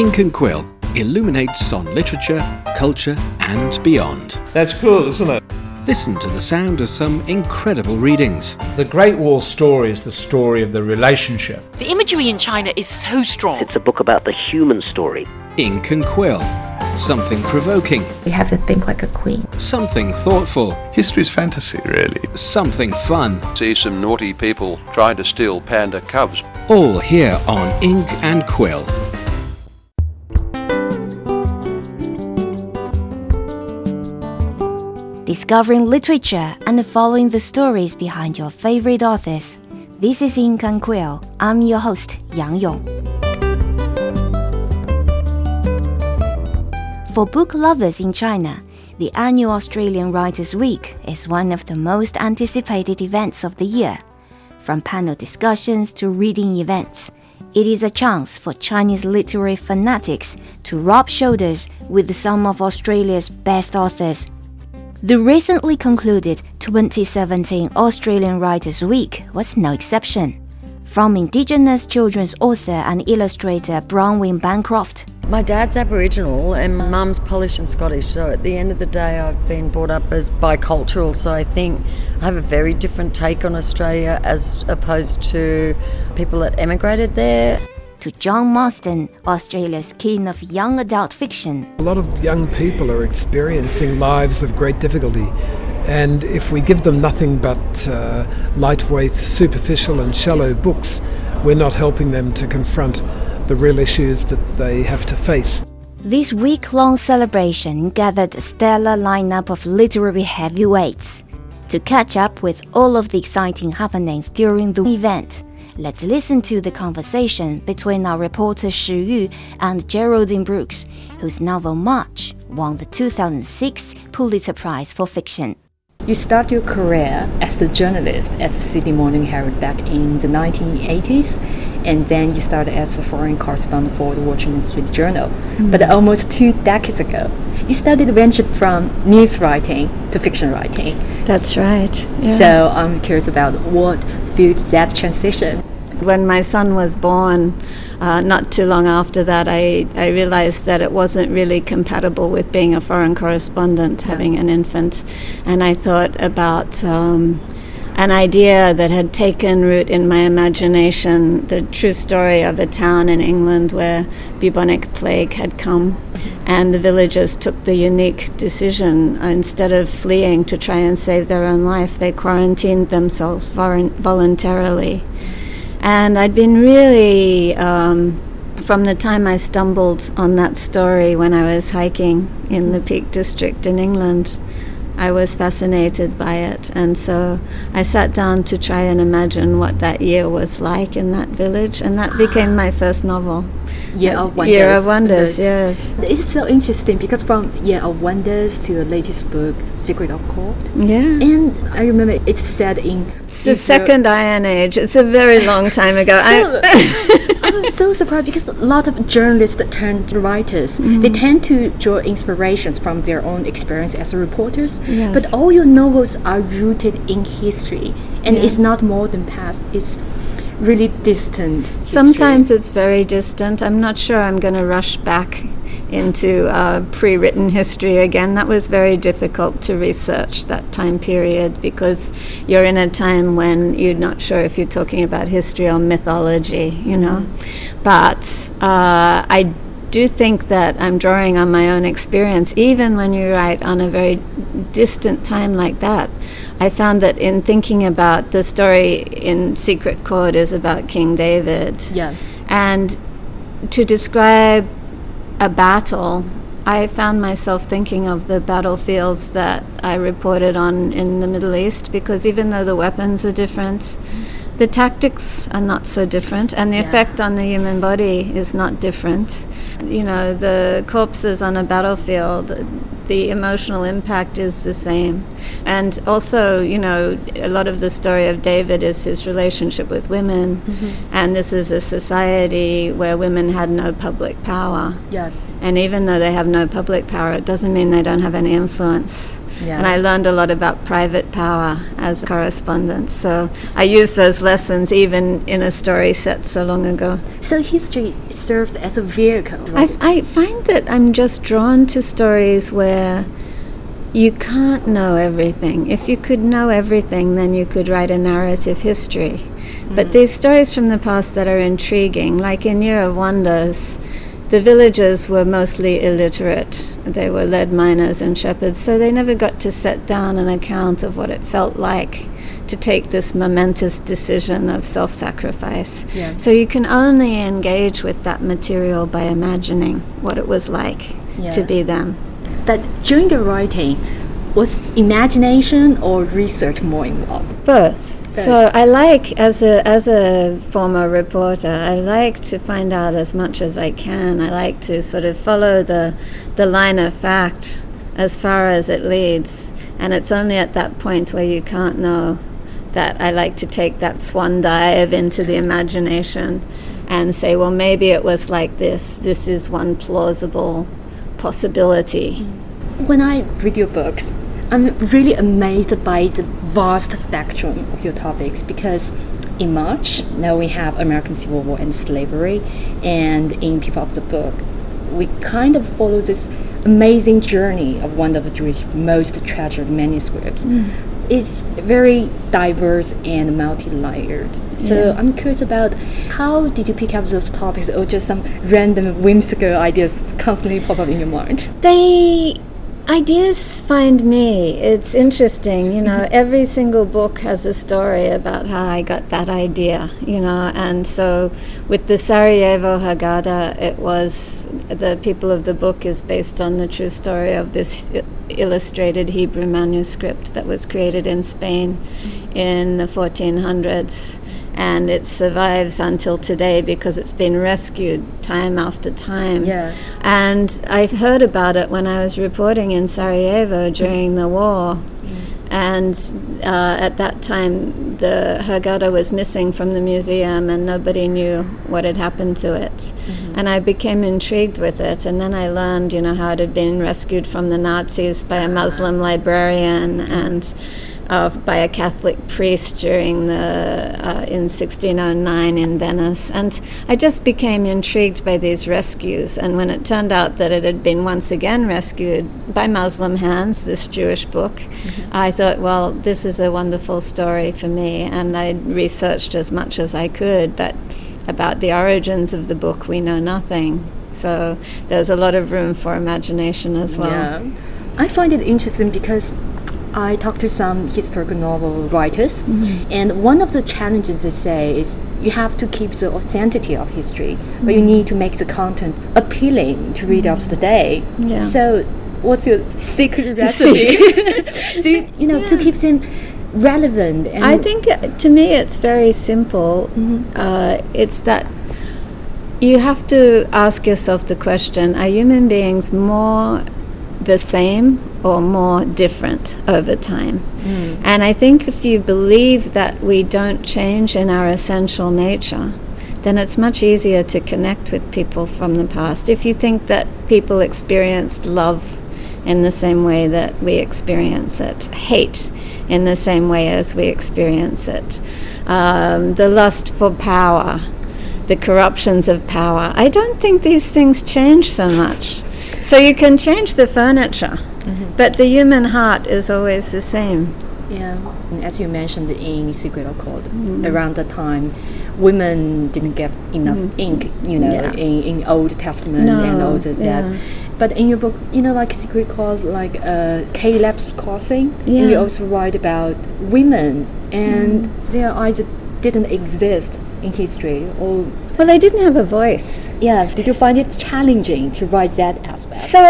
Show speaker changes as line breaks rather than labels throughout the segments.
Ink and Quill illuminates on literature, culture, and beyond.
That's cool, isn't it?
Listen to the sound of some incredible readings.
The Great Wall story is the story of the relationship.
The imagery in China is so strong.
It's a book about the human story.
Ink and Quill. Something provoking,
You have to think like a queen.
something thoughtful,
History's fantasy, really.
something fun.
see some naughty people trying to steal panda cubs.
All here on Ink and Quill.
Discovering literature and following the stories behind your favorite authors. This is and Quill. I'm your host, Yang Yong. For book lovers in China, the annual Australian Writers' Week is one of the most anticipated events of the year. From panel discussions to reading events, it is a chance for Chinese literary fanatics to rub shoulders with some of Australia's best authors the recently concluded 2017 Australian Writers' Week was no exception. From Indigenous children's author and illustrator Bronwyn Bancroft,
My dad's Aboriginal and mum's Polish and Scottish, so at the end of the day, I've been brought up as bicultural, so I think I have a very different take on Australia as opposed to people that emigrated there.
To John Marsden, Australia's king of young adult fiction,
A lot of young people are experiencing lives of great difficulty, and if we give them nothing but uh, lightweight, superficial, and shallow books, we're not helping them to confront the real issues that they have to face.
This week long celebration gathered a stellar lineup of literary heavyweights. To catch up with all of the exciting happenings during the event, let's listen to the conversation between our reporter Shi Yu and Geraldine Brooks, whose novel March won the 2006 Pulitzer Prize for Fiction.
You start your career as a journalist at the Sydney Morning Herald back in the 1980s, and then you started as a foreign correspondent for the Washington Street Journal. Hmm. But almost two decades ago, you started to venture from news writing to fiction writing.
That's right.
So I'm curious about what fueled that transition.
When my son was born, uh, not too long after that, I, I realized that it wasn't really compatible with being a foreign correspondent, having an infant. And I thought about um, an idea that had taken root in my imagination the true story of a town in England where bubonic plague had come. And the villagers took the unique decision instead of fleeing to try and save their own life, they quarantined themselves volun- voluntarily. And I'd been really, um, from the time I stumbled on that story when I was hiking in the Peak District in England, I was fascinated by it. And so I sat down to try and imagine what that year was like in that village. And that became my first novel.
Year of Wonders.
Year of Wonders, yes.
It's so interesting because from Year of Wonders to your latest book, Secret of Chord,
Yeah.
and I remember it's set in.
It's the second Iron Age. It's a very long time ago.
So, I'm so surprised because a lot of journalists turned writers,
Mm-hmm.
they tend to draw inspirations from their own experience as reporters.
Yes.
But all your novels are rooted in history, and it's
Yes.
not modern past. It's really distant. history.
Sometimes it's very distant. I'm not sure I'm going to rush back into uh, pre written history again. That was very difficult to research that time period because you're in a time when you're not sure if you're talking about history or mythology, you know. But uh, I do think that I'm drawing on my own experience, even when you write on a very distant time like that. I found that in thinking about the story in Secret Chord is about King David.
Yeah.
And to describe a battle, I found myself thinking of the battlefields that I reported on in the Middle East because even though the weapons are different, the tactics are not so different, and the effect on the human body is not different. You know, the corpses on a battlefield, the emotional impact is the same. And also, you know, a lot of the story of David is his relationship with women. Mm-hmm. And this is a society where women had no public power.
Yeah.
And even though they have no public power, it doesn't mean they don't have any influence.
Yeah.
And I learned a lot about private power as a correspondent. So I use those lessons even in a story set so long ago.
So history serves as a vehicle.
I, I find that I'm just drawn to stories where you can't know everything. If you could know everything, then you could write a narrative history. But mm. these stories from the past that are intriguing, like in Year of Wonders, the villagers were mostly illiterate. They were lead miners and shepherds, so they never got to set down an account of what it felt like to take this momentous decision of self sacrifice.
Yeah.
So you can only engage with that material by imagining what it was like to be them.
But during the writing, was imagination or research more involved?
Both. So I like as a as a former reporter, I like to find out as much as I can. I like to sort of follow the the line of fact as far as it leads, and it's only at that point where you can't know that I like to take that swan dive into the imagination and say, well, maybe it was like this. This is one plausible possibility.
When I read your books, I'm really amazed by the vast spectrum of your topics because in March, now we have American Civil War and slavery, and in People of the Book, we kind of follow this amazing journey of one of the Jewish most treasured manuscripts. Mm. It's very diverse and multi-layered. So I'm curious about how did you pick up those topics, or just some random whimsical ideas constantly pop up in your mind?
They ideas find me. It's interesting, you know. Mm-hmm. Every single book has a story about how I got that idea, you know. And so, with the Sarajevo Haggadah, it was the people of the book is based on the true story of this i- illustrated Hebrew manuscript that was created in Spain mm-hmm. in the 1400s. And it survives until today because it's been rescued time after time.
Yeah.
And I heard about it when I was reporting in Sarajevo during the war. And uh, at that time, the Haggadah was missing from the museum, and nobody knew what had happened to it. And I became intrigued with it. And then I learned, you know, how it had been rescued from the Nazis by a Muslim librarian and uh, by a Catholic priest during the uh, in 1609 in Venice, and I just became intrigued by these rescues. And when it turned out that it had been once again rescued by Muslim hands, this Jewish book, I thought, well, this is a wonderful story for me. And I researched as much as I could, but about the origins of the book, we know nothing. So there's a lot of room for imagination as well.
Yeah. I find it interesting because I talked to some historical novel writers, and one of the challenges they say is you have to keep the authenticity of history, but you need to make the content appealing to readers today.
Yeah.
So, what's your secret recipe? you, know, to keep them relevant. And
I think uh, to me it's very simple. Uh, it's that you have to ask yourself the question are human beings more the same or more different over time? And I think if you believe that we don't change in our essential nature, then it's much easier to connect with people from the past. If you think that people experienced love in the same way that we experience it, hate in the same way as we experience it, um, the lust for power, the corruptions of power. I don't think these things change so much. So you can change the furniture, Mm-hmm. but the human heart is always the same.
Yeah, and as you mentioned in Secret of Chord, mm-hmm. around the time women didn't get enough mm-hmm. ink, you know,
Yeah.
in, in Old Testament
No,
and all that.
yeah.
But in your book, you know, like Secret Chord, like uh, Caleb's Crossing,
Yeah.
you also write about women and their either didn't exist in history or
Well, they didn't have a voice.
yeah. Did you find it challenging to write that aspect?
So,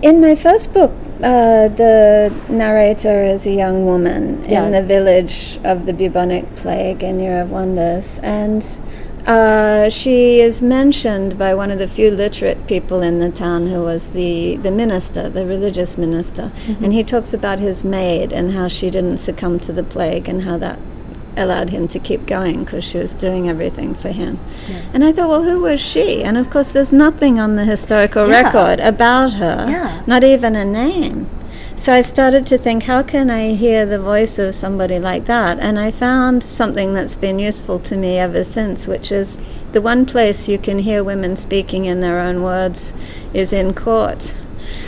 in my first book, uh, the narrator is a young woman
Yeah.
in the village of the bubonic plague in Year of Wonders, and Uh, she is mentioned by one of the few literate people in the town who was the, the minister, the religious minister. And he talks about his maid and how she didn't succumb to the plague and how that allowed him to keep going because she was doing everything for him. And I thought, well, who was she? And of course, there's nothing on the historical
Yeah.
record about her,
Yeah.
not even a name. So I started to think, how can I hear the voice of somebody like that? And I found something that's been useful to me ever since, which is the one place you can hear women speaking in their own words is in court.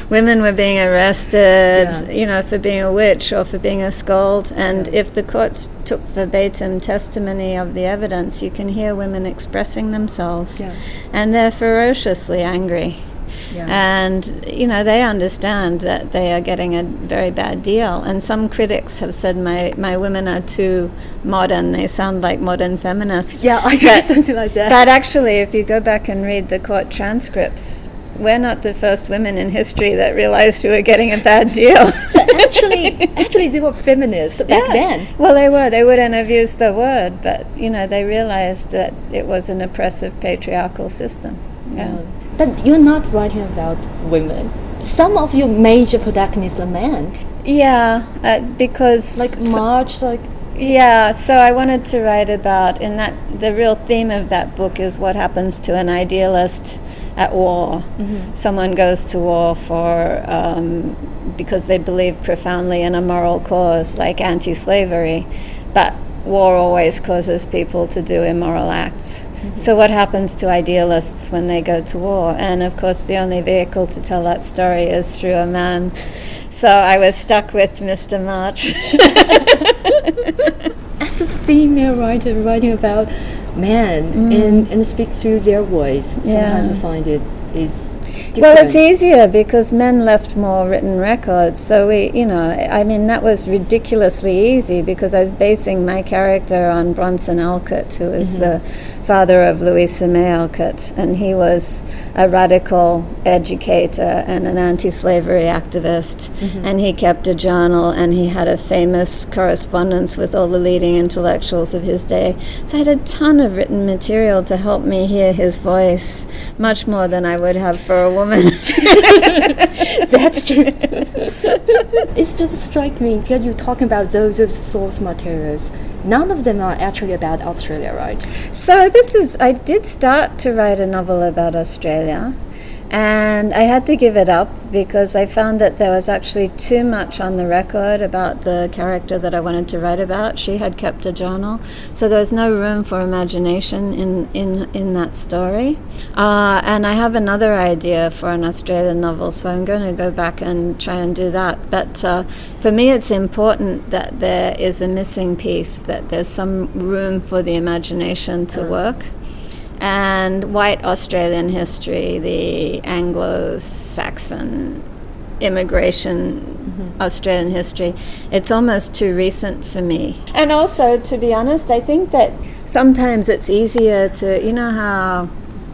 Women were being arrested,
Yeah.
you know, for being a witch or for being a scold. And if the courts took verbatim testimony of the evidence, you can hear women expressing themselves.
Yeah.
And they're ferociously angry.
Yeah.
And, you know, they understand that they are getting a very bad deal. And some critics have said my, my women are too modern. They sound like modern feminists.
yeah, I guess something like that.
But actually, if you go back and read the court transcripts, we're not the first women in history that realized we were getting a bad deal.
so actually, actually, they were feminists back then.
Well, they were. They wouldn't have used the word, but you know, they realized that it was an oppressive patriarchal system. Yeah.
Oh, But you're not writing about women. Some of your major protagonists are men,
Yeah, uh, because
like
March,
Marge, like
Yeah, so I wanted to write about, and that the real theme of that book is what happens to an idealist at war. Someone goes to war for um, because they believe profoundly in a moral cause, like anti-slavery, but war always causes people to do immoral acts. So what happens to idealists when they go to war? And of course, the only vehicle to tell that story is through a man. So I was stuck with Mr. March.
as a female writer writing about men mm. and, and speak through their voice, sometimes I find it is different.
Well, it's easier because men left more written records. So we, you know, I mean, that was ridiculously easy because I was basing my character on Bronson Alcott, who is mm-hmm. the father of Louisa May Alcott, and he was a radical educator and an anti-slavery activist. Mm-hmm. And he kept a journal, and he had a famous correspondence with all the leading intellectuals of his day. So I had a ton of written material to help me hear his voice, much more than I would have for a woman.
That's true. it's just strike me because you're talking about those of source materials. None of them are actually about Australia, right?
So this is I did start to write a novel about Australia and I had to give it up because I found that there was actually too much on the record about the character that I wanted to write about. She had kept a journal, so there was no room for imagination in, in, in that story. Uh, and I have another idea for an Australian novel, so I'm going to go back and try and do that. But uh, for me, it's important that there is a missing piece, that there's some room for the imagination to work and white Australian history, the Anglo Saxon immigration Australian history, it's almost too recent for me. And also, to be honest, I think that sometimes it's easier to, you know, how.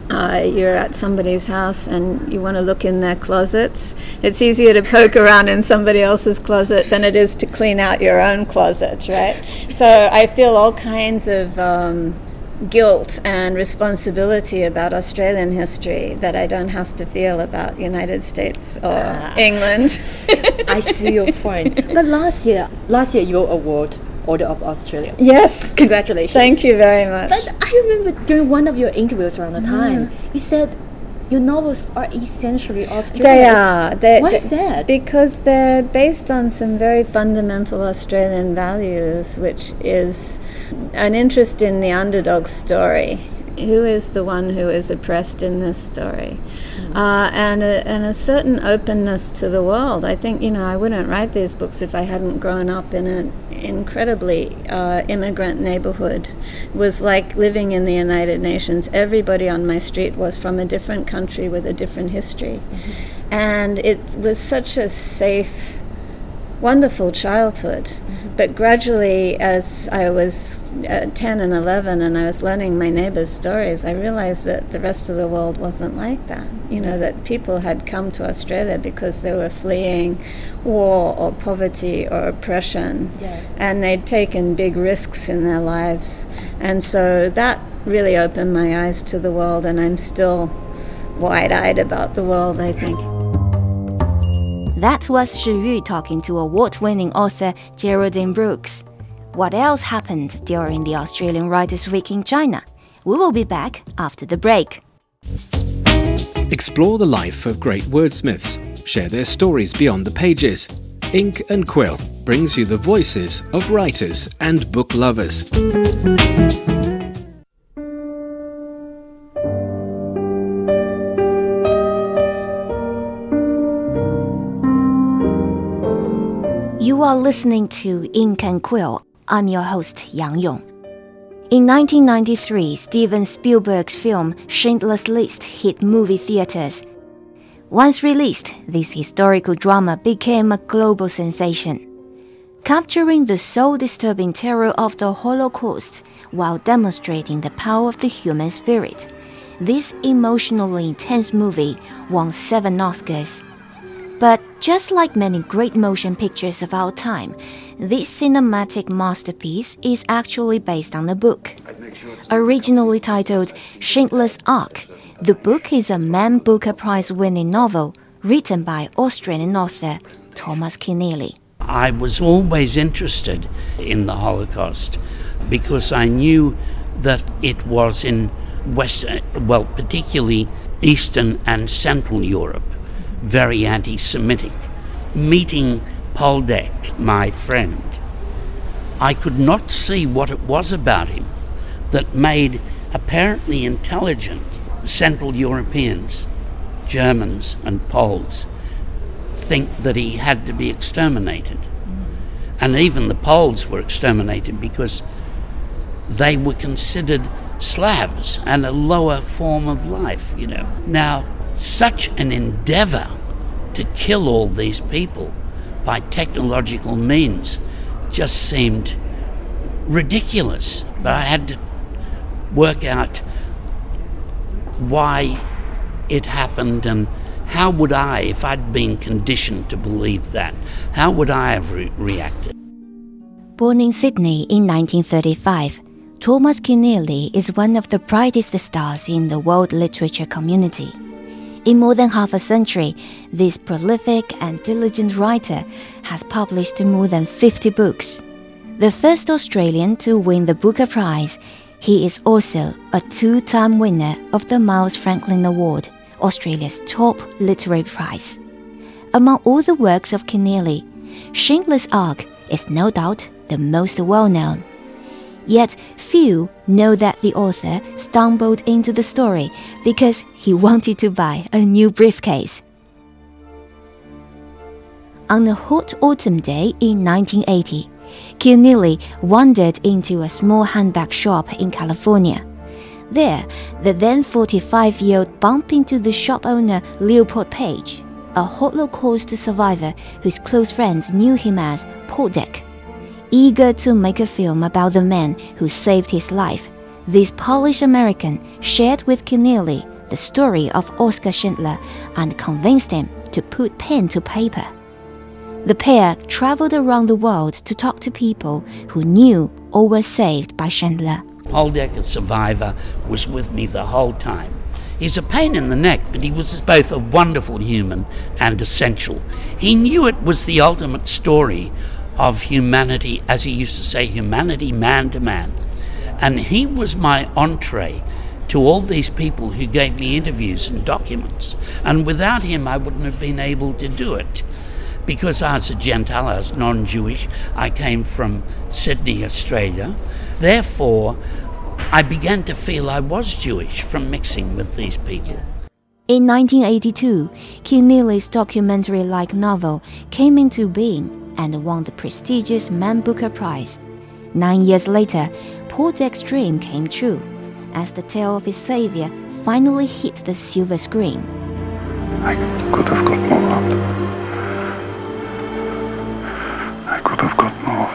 Uh, you're at somebody's house and you want to look in their closets. It's easier to poke around in somebody else's closet than it is to clean out your own closet, right? So I feel all kinds of um, guilt and responsibility about Australian history that I don't have to feel about United States or ah. England.
I see your point. But last year, last year your award, Order of Australia.
yes.
Congratulations.
Thank you very much.
But I remember during one of your interviews around the time, you said your novels are essentially Australian.
They are. They,
Why
they-
is that?
Because they're based on some very fundamental Australian values, which is an interest in the underdog story. Who is the one who is oppressed in this story? Uh, and, a, and a certain openness to the world. I think, you know, I wouldn't write these books if I hadn't grown up in an incredibly uh, immigrant neighborhood. It was like living in the United Nations. Everybody on my street was from a different country with a different history. And it was such a safe, wonderful childhood. But gradually, as I was uh, 10 and 11 and I was learning my neighbors' stories, I realized that the rest of the world wasn't like that. You know, that people had come to Australia because they were fleeing war or poverty or oppression.
Yeah.
And they'd taken big risks in their lives. And so that really opened my eyes to the world, and I'm still wide eyed about the world, I think.
That was Shi Yu talking to award winning author Geraldine Brooks. What else happened during the Australian Writers' Week in China? We will be back after the break.
Explore the life of great wordsmiths, share their stories beyond the pages. Ink and Quill brings you the voices of writers and book lovers.
Are listening to Ink and Quill. I'm your host, Yang Yong. In 1993, Steven Spielberg's film Schindler's List hit movie theaters. Once released, this historical drama became a global sensation. Capturing the soul disturbing terror of the Holocaust while demonstrating the power of the human spirit, this emotionally intense movie won seven Oscars. But just like many great motion pictures of our time, this cinematic masterpiece is actually based on a book. Originally titled Schindler's Ark, the book is a Man Booker Prize winning novel written by Australian author Thomas Keneally.
I was always interested in the Holocaust because I knew that it was in Western, well, particularly Eastern and Central Europe very anti Semitic. Meeting Poldek, my friend, I could not see what it was about him that made apparently intelligent Central Europeans, Germans, and Poles think that he had to be exterminated. And even the Poles were exterminated because they were considered Slavs and a lower form of life, you know. Now, such an endeavor to kill all these people by technological means just seemed ridiculous. But I had to work out why it happened and how would I, if I'd been conditioned to believe that, how would I have re- reacted?
Born in Sydney in 1935, Thomas Keneally is one of the brightest stars in the world literature community. In more than half a century, this prolific and diligent writer has published more than 50 books. The first Australian to win the Booker Prize, he is also a two time winner of the Miles Franklin Award, Australia's top literary prize. Among all the works of Keneally, Schindler's Ark is no doubt the most well known. Yet few know that the author stumbled into the story because he wanted to buy a new briefcase. On a hot autumn day in 1980, Keneally wandered into a small handbag shop in California. There, the then 45 year old bumped into the shop owner Leopold Page, a Holocaust survivor whose close friends knew him as Poldek. Eager to make a film about the man who saved his life, this Polish American shared with Keneally the story of Oskar Schindler and convinced him to put pen to paper. The pair traveled around the world to talk to people who knew or were saved by Schindler.
Poldek, a survivor, was with me the whole time. He's a pain in the neck, but he was both a wonderful human and essential. He knew it was the ultimate story of humanity, as he used to say, humanity man to man. And he was my entree to all these people who gave me interviews and documents. And without him, I wouldn't have been able to do it. Because I was a Gentile, I was non Jewish, I came from Sydney, Australia. Therefore, I began to feel I was Jewish from mixing with these people.
In 1982, Keneally's documentary like novel came into being and won the prestigious Man Booker Prize. Nine years later, Poldek's dream came true as the tale of his savior finally hit the silver screen.
I could have got more out. I could have got more.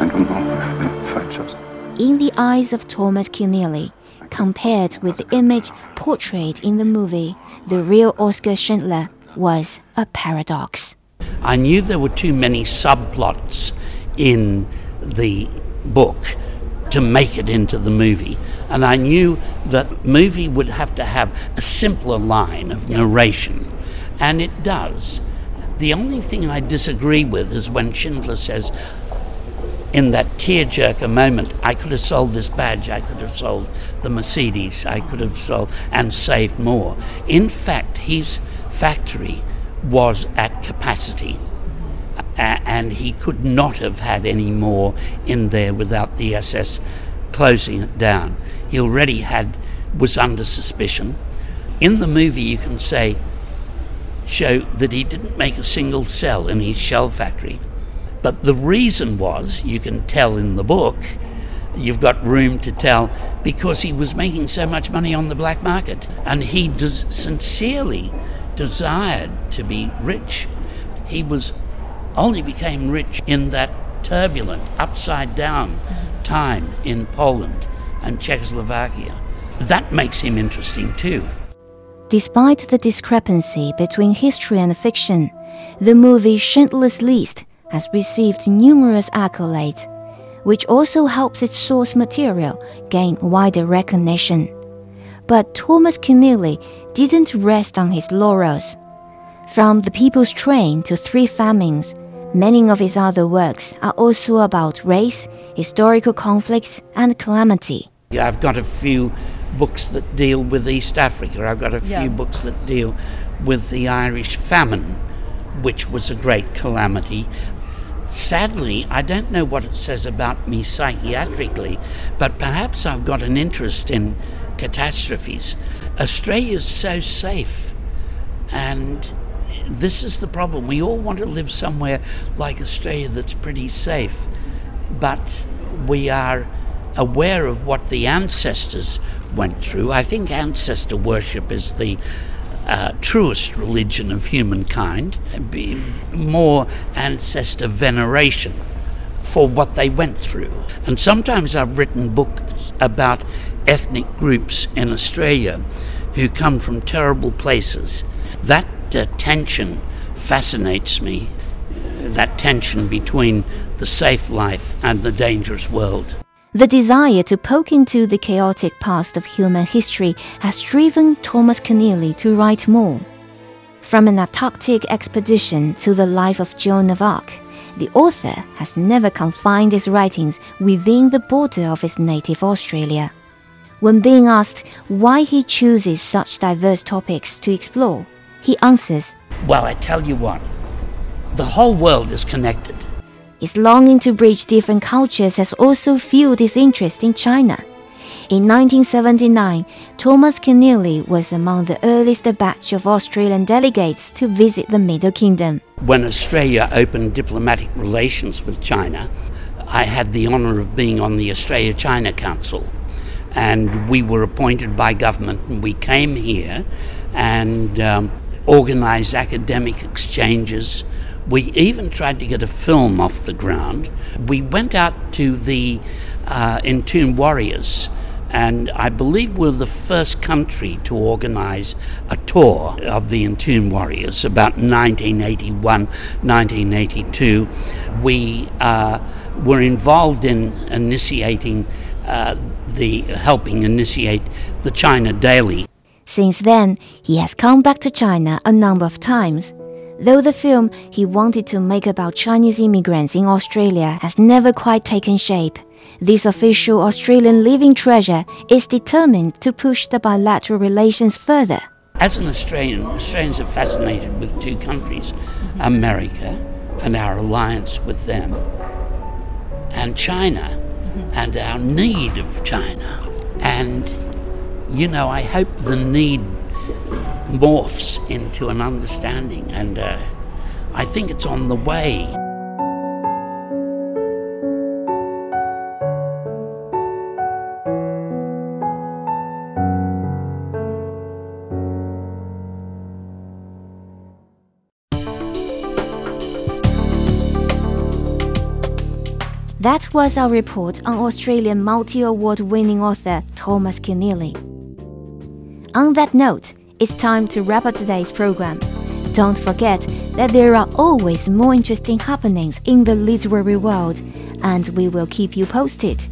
I don't know if I just.
In the eyes of Thomas Keneally, compared with the image portrayed in the movie, the real Oskar Schindler was a paradox.
I knew there were too many subplots in the book to make it into the movie. And I knew that movie would have to have a simpler line of narration, and it does. The only thing I disagree with is when Schindler says, in that tearjerker moment, I could have sold this badge, I could have sold the Mercedes, I could have sold and saved more. In fact, his factory was at capacity. and he could not have had any more in there without the SS closing it down. He already had was under suspicion. In the movie, you can say show that he didn't make a single cell in his shell factory. But the reason was, you can tell in the book, you've got room to tell, because he was making so much money on the black market. And he does sincerely desired to be rich. He was only became rich in that turbulent, upside down time in Poland and Czechoslovakia. That makes him interesting too.
Despite the discrepancy between history and fiction, the movie Schindler's List has received numerous accolades, which also helps its source material gain wider recognition. But Thomas Keneally didn't rest on his laurels. From The People's Train to Three Famines, many of his other works are also about race, historical conflicts, and calamity.
I've got a few books that deal with East Africa. I've got a few
Yeah.
books that deal with the Irish famine, which was a great calamity. Sadly, I don't know what it says about me psychiatrically, but perhaps I've got an interest in catastrophes. Australia's so safe, and this is the problem. We all want to live somewhere like Australia that's pretty safe, but we are aware of what the ancestors went through. I think ancestor worship is the uh, truest religion of humankind, be more ancestor veneration for what they went through. And sometimes I've written books about ethnic groups in Australia who come from terrible places. That uh, tension fascinates me, that tension between the safe life and the dangerous world.
The desire to poke into the chaotic past of human history has driven Thomas Keneally to write more. From an Antarctic expedition to the life of Joan of Arc, the author has never confined his writings within the border of his native Australia. When being asked why he chooses such diverse topics to explore, he answers,
Well, I tell you what, the whole world is connected.
His longing to bridge different cultures has also fueled his interest in China. In 1979, Thomas Keneally was among the earliest batch of Australian delegates to visit the Middle Kingdom.
When Australia opened diplomatic relations with China, I had the honour of being on the Australia China Council. And we were appointed by government, and we came here and um, organised academic exchanges. We even tried to get a film off the ground. We went out to the uh, Warriors, and I believe we're the first country to organise a tour of the Entombed Warriors about 1981, 1982. We uh, were involved in initiating uh, the helping initiate the China Daily.
Since then, he has come back to China a number of times. Though the film he wanted to make about Chinese immigrants in Australia has never quite taken shape, this official Australian living treasure is determined to push the bilateral relations further.
As an Australian, Australians are fascinated with two countries America and our alliance with them, and China and our need of China. And, you know, I hope the need morphs into an understanding, and uh, I think it's on the way.
That was our report on Australian multi award winning author Thomas Keneally. On that note, it's time to wrap up today's program. Don't forget that there are always more interesting happenings in the literary world, and we will keep you posted.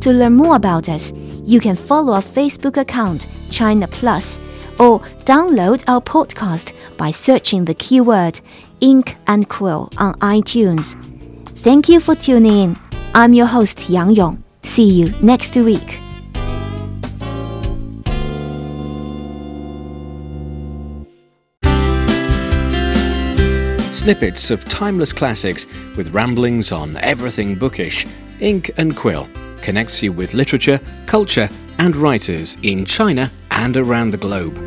To learn more about us, you can follow our Facebook account, China Plus, or download our podcast by searching the keyword ink and quill on iTunes. Thank you for tuning in. I'm your host, Yang Yong. See you next week.
Snippets of timeless classics with ramblings on everything bookish, Ink and Quill connects you with literature, culture, and writers in China and around the globe.